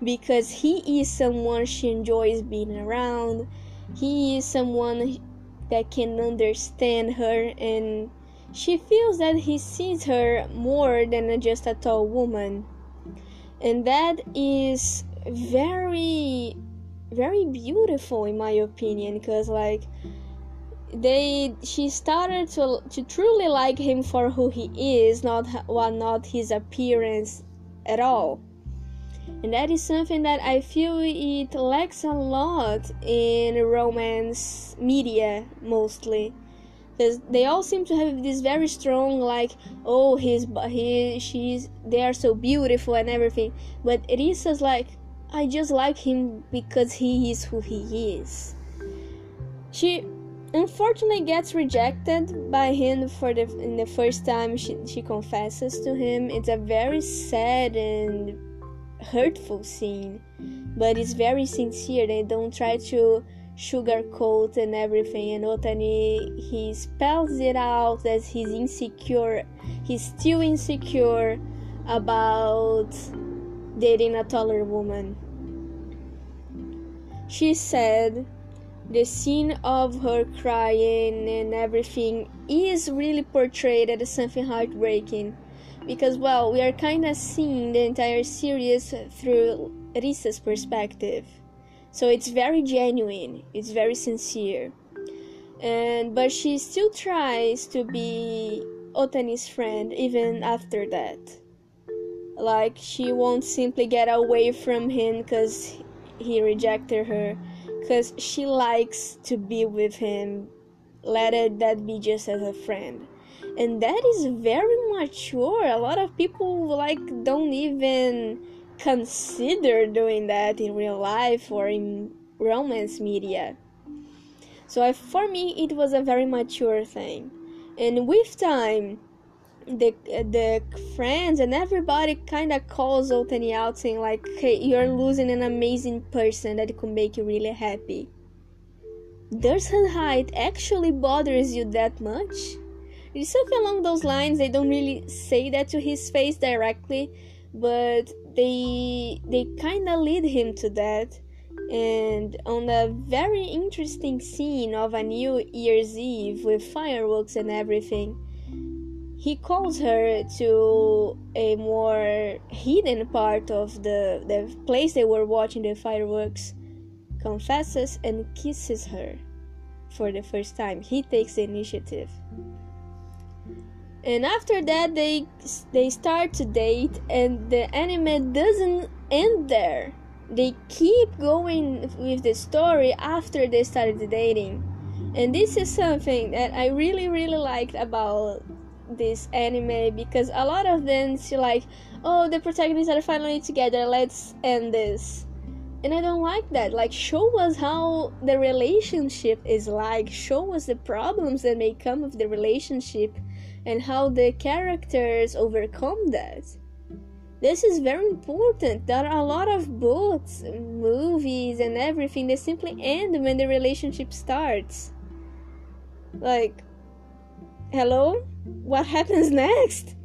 because he is someone she enjoys being around. He is someone that can understand her, and she feels that he sees her more than just a tall woman. And that is very, very beautiful, in my opinion, because, like, they she started to to truly like him for who he is not well, not his appearance at all. And that is something that i feel it lacks a lot in romance media mostly. Because they all seem to have this very strong like oh he's he she's they are so beautiful and everything. But it is just like i just like him because he is who he is. She unfortunately gets rejected by him for the in the first time she, she confesses to him. It's a very sad and hurtful scene but it's very sincere. They don't try to sugarcoat and everything and otani he spells it out as he's insecure. He's still insecure about dating a taller woman. She said the scene of her crying and everything is really portrayed as something heartbreaking. Because well we are kind of seeing the entire series through risa's perspective. So it's very genuine it's very sincere. And but she still tries to be otani's friend even after that. Like she won't simply get away from him because he rejected her because she likes to be with him let it that be just as a friend. And that is very mature. A lot of people like don't even consider doing that in real life or in romance media. So for me it was a very mature thing. And with time the the friends and everybody kind of calls Otani out saying like hey you're losing an amazing person that could make you really happy. Does her actually bothers you that much? It's something along those lines they don't really say that to his face directly but they they kind of lead him to that. And on a very interesting scene of a new year's eve with fireworks and everything he calls her to a more hidden part of the, the place they were watching the fireworks, confesses and kisses her for the first time. He takes the initiative. and after that they they start to date and the anime doesn't end there they keep going with the story after they started dating and this is something that i really really liked about this anime because a lot of them see like oh the protagonists are finally together let's end this. And i don't like that. Like show us how the relationship is like. Show us the problems that may come of the relationship and how the characters overcome that. This is very important. There are a lot of books movies and everything that simply end when the relationship starts. Like hello? What happens next?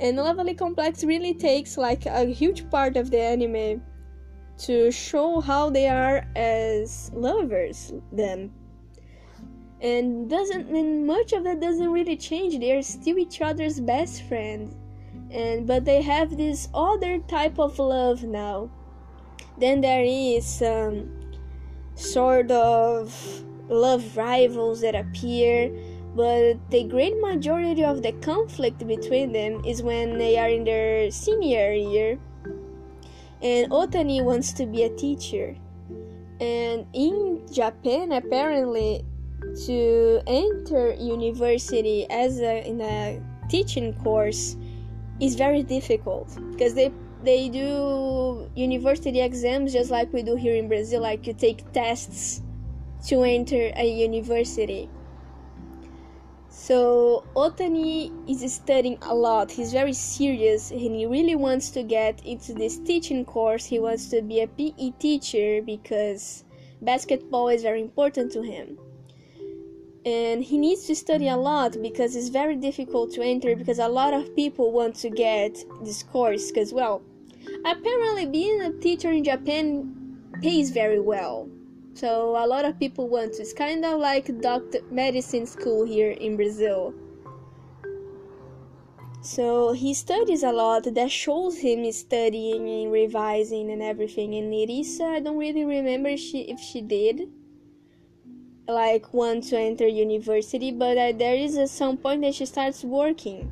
And lovely complex really takes like a huge part of the anime to show how they are as lovers then. And doesn't and much of that doesn't really change. They are still each other's best friends. And but they have this other type of love now. Then there is some um, sort of love rivals that appear but the great majority of the conflict between them is when they are in their senior year and Otani wants to be a teacher. And in Japan apparently to enter university as a, in a teaching course is very difficult because they they do university exams just like we do here in Brazil like you take tests to enter a university so Otani is studying a lot. He's very serious and he really wants to get into this teaching course. He wants to be a PE teacher because basketball is very important to him. And he needs to study a lot because it's very difficult to enter because a lot of people want to get this course because well, apparently being a teacher in Japan pays very well so a lot of people want to. It's kind of like doctor medicine school here in Brazil. So he studies a lot. That shows him studying and revising and everything. And Nerissa, I don't really remember she if she did like want to enter university, but uh, there is a, some point that she starts working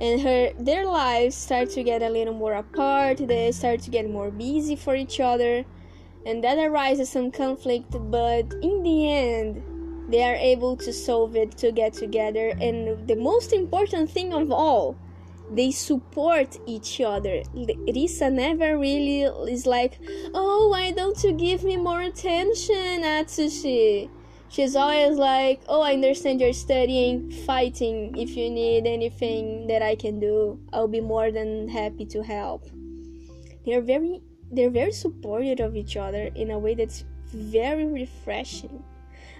and her their lives start to get a little more apart they start to get more busy for each other and that arises some conflict but in the end they are able to solve it to get together. And the most important thing of all they support each other. Risa never really is like oh why don't you give me more attention atsushi? She's always like oh i understand you're studying fighting. If you need anything that i can do i'll be more than happy to help. They're very they're very supportive of each other in a way that's very refreshing.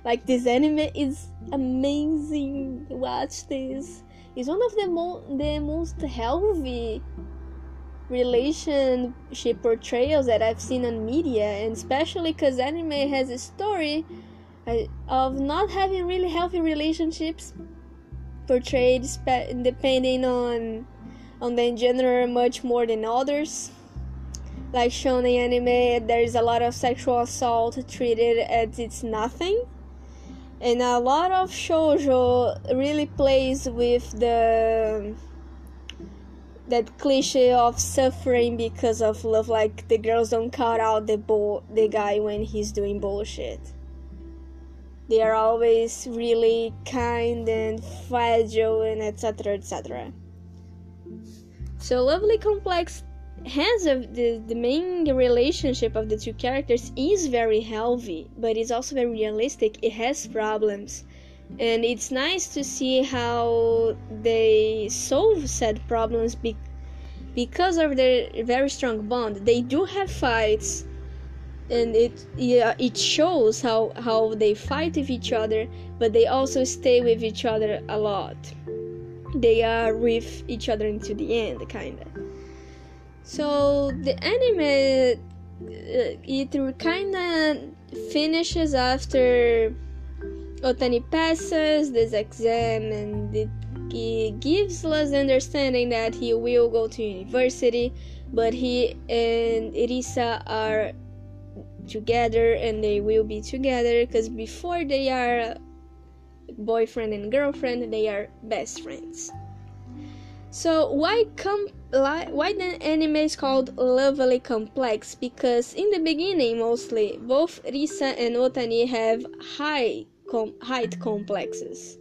Like this anime is amazing. Watch this. It's one of the mo- the most healthy relationship portrayals that I've seen on media, and especially because anime has a story uh, of not having really healthy relationships portrayed, depending on on the gender much more than others like shown in anime, there's a lot of sexual assault treated as it's nothing. And a lot of shoujo really plays with the that cliche of suffering because of love like the girls don't cut out the bo- the guy when he's doing bullshit they are always really kind and fragile and etc etc so lovely complex has a, the, the main relationship of the two characters is very healthy but it's also very realistic. It has problems. And it's nice to see how they solve said problems be- because of their very strong bond. They do have fights and it yeah, it shows how how they fight with each other but they also stay with each other a lot. They are with each other into the end kind of so the anime uh, it kind of finishes after Otani passes this exam and it, gives us understanding that he will go to university, but he and Irisa are together and they will be together because before they are boyfriend and girlfriend they are best friends. So why come why the anime is called Lovely Complex? Because in the beginning, mostly both Risa and Otani have high com- height complexes.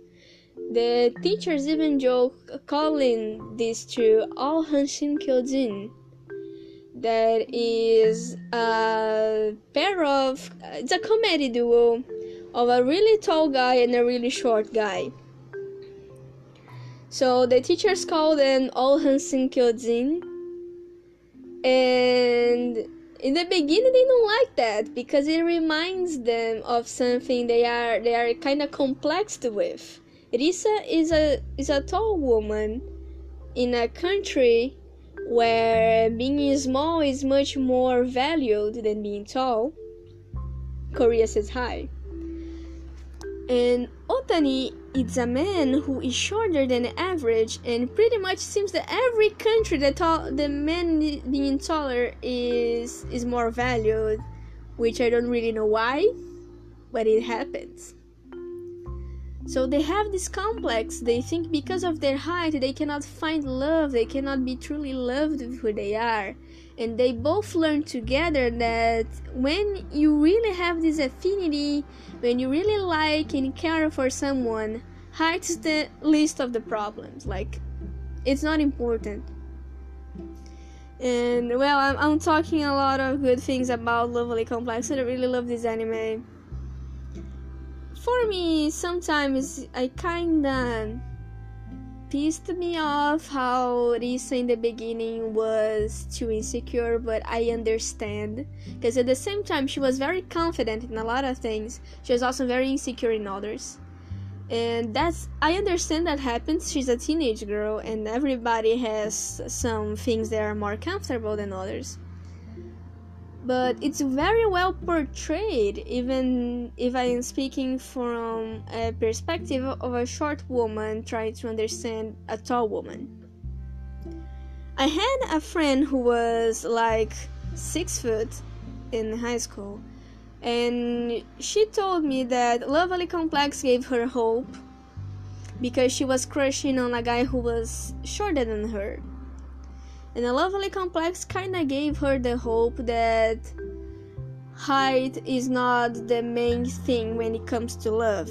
The teachers even joke calling this to All Hanshin Kyojin. That is a pair of it's a comedy duo of a really tall guy and a really short guy. So the teachers call them all Hanshin Kyojin. And in the beginning they don't like that because it reminds them of something they are they are kind of complexed with. Risa is a is a tall woman in a country where being small is much more valued than being tall. Korea says hi. And Otani is a man who is shorter than average, and pretty much seems that every country that tall, the man being taller is is more valued, which I don't really know why, but it happens. So they have this complex. They think because of their height they cannot find love, they cannot be truly loved who they are and they both learn together that when you really have this affinity, when you really like and care for someone, height is the least of the problems. Like, it's not important. And well, I'm, I'm talking a lot of good things about Lovely Complex. I really love this anime. For me, sometimes I kinda pissed me off how Risa in the beginning was too insecure, but I understand. Because at the same time, she was very confident in a lot of things, she was also very insecure in others. And that's, I understand that happens. She's a teenage girl, and everybody has some things that are more comfortable than others but it's very well portrayed even if i am speaking from a perspective of a short woman trying to understand a tall woman. I had a friend who was like six foot in high school and she told me that lovely complex gave her hope because she was crushing on a guy who was shorter than her and a lovely complex kinda gave her the hope that height is not the main thing when it comes to love.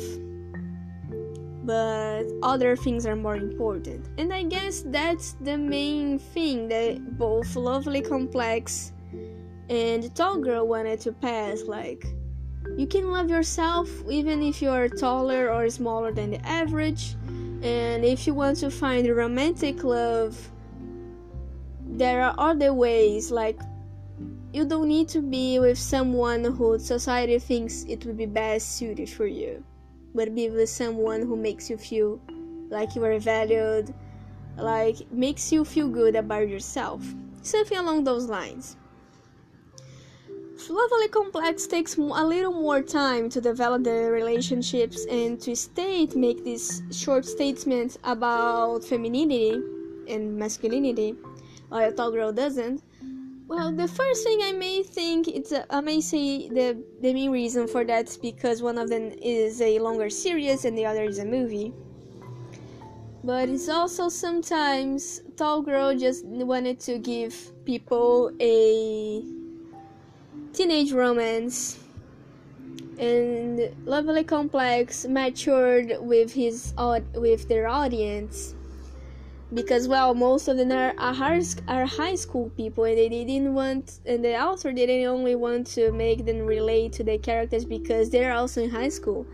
But other things are more important. And i guess that's the main thing that both lovely complex and the tall girl wanted to pass like you can love yourself even if you are taller or smaller than the average. And if you want to find romantic love there are other ways like you don't need to be with someone who society thinks it would be best suited for you but be with someone who makes you feel like you are valued like makes you feel good about yourself. Something along those lines. Lovely Complex takes a little more time to develop the relationships and to state, make these short statements about femininity and masculinity while a tall girl doesn't? Well, the first thing I may think it's a, I may say the the main reason for that is because one of them is a longer series and the other is a movie. But it's also sometimes tall girl just wanted to give people a teenage romance and lovely complex matured with his with their audience because well most of them are, are, high, school people and they didn't want and the author didn't only want to make them relate to the characters because they're also in high school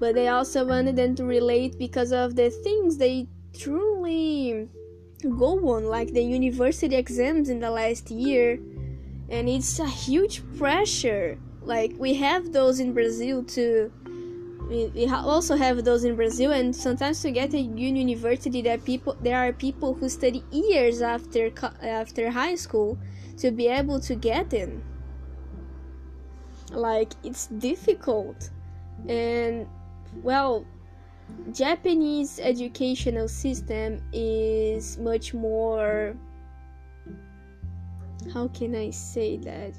but they also wanted them to relate because of the things they truly go on like the university exams in the last year and it's a huge pressure. Like we have those in brazil too we also have those in Brazil, and sometimes to get a good university, there people there are people who study years after after high school to be able to get in. Like it's difficult, and well, Japanese educational system is much more. How can I say that?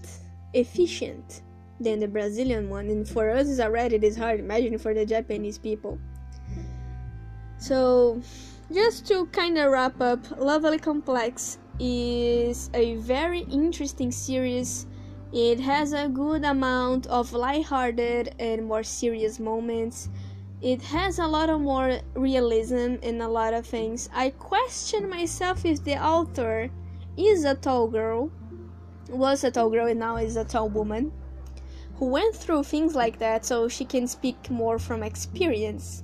Efficient than the Brazilian one, and for us it's already this hard. Imagine for the Japanese people. So, just to kind of wrap up, Lovely Complex is a very interesting series. It has a good amount of lighthearted and more serious moments. It has a lot of more realism in a lot of things. I question myself if the author is a tall girl, was a tall girl, and now is a tall woman who went through things like that so she can speak more from experience.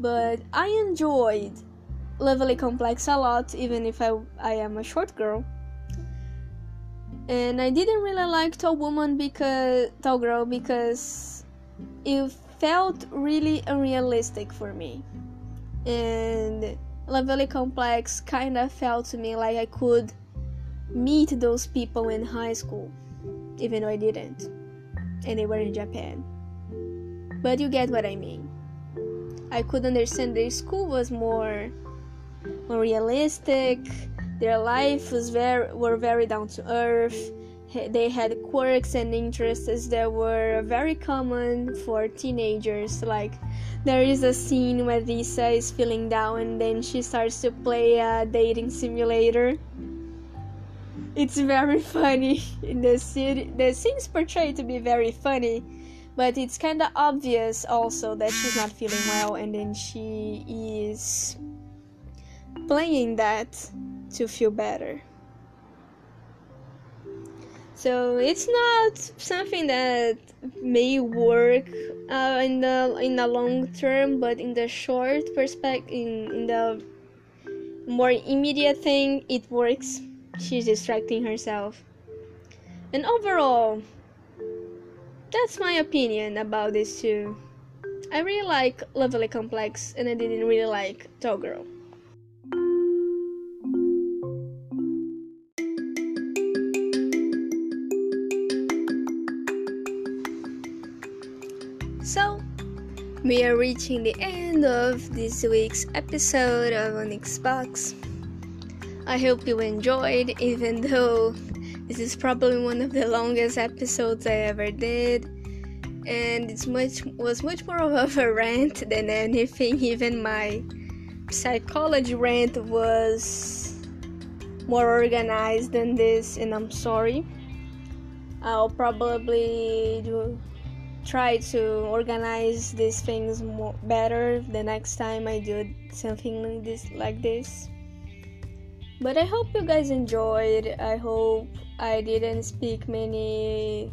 But I enjoyed Lovely Complex a lot, even if I, I am a short girl. And I didn't really like Tall Woman because Tall Girl because it felt really unrealistic for me. And Lovely Complex kind of felt to me like I could meet those people in high school, even though I didn't. And they were in Japan. But you get what I mean. I could understand their school was more more realistic. Their life was very were very down to earth. They had quirks and interests that were very common for teenagers. Like there is a scene where Lisa is feeling down and then she starts to play a dating simulator. It's very funny. In the scene, the scene's portrayed to be very funny, but it's kind of obvious also that she's not feeling well, and then she is playing that to feel better. So it's not something that may work uh, in the in the long term, but in the short perspective, in, in the more immediate thing, it works. She's distracting herself, and overall, that's my opinion about this too. I really like Lovely Complex, and I didn't really like Tall Girl. So, we are reaching the end of this week's episode of Onyx Box. I hope you enjoyed, even though this is probably one of the longest episodes I ever did, and it's much was much more of a rant than anything. Even my psychology rant was more organized than this, and I'm sorry. I'll probably do try to organize these things more better the next time I do something like this like this. But I hope you guys enjoyed. I hope I didn't speak many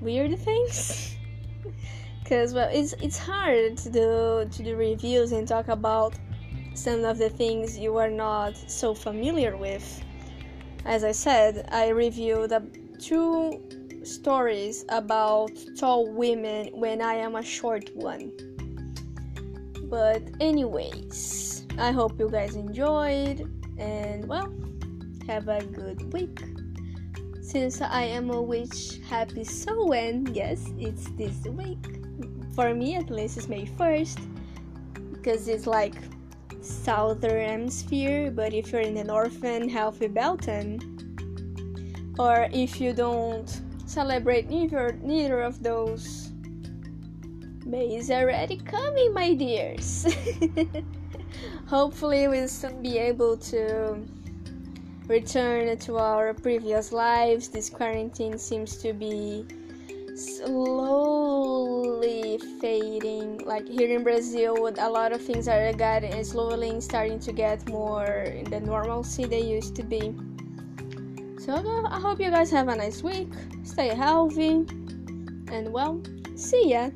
weird things. Cause well it's it's hard to do to do reviews and talk about some of the things you are not so familiar with. As I said, I reviewed two stories about tall women when I am a short one. But, anyways, I hope you guys enjoyed and well, have a good week. Since I am a witch, happy Samhain. Yes, it's this week. For me, at least, it's May 1st because it's like southern hemisphere. But if you're in the northern, healthy Beltane, or if you don't celebrate neither neither of those. May is already coming, my dears. Hopefully, we'll soon be able to return to our previous lives. This quarantine seems to be slowly fading. Like here in Brazil, a lot of things are getting slowly starting to get more in the normalcy they used to be. So I hope you guys have a nice week, stay healthy, and well, see ya!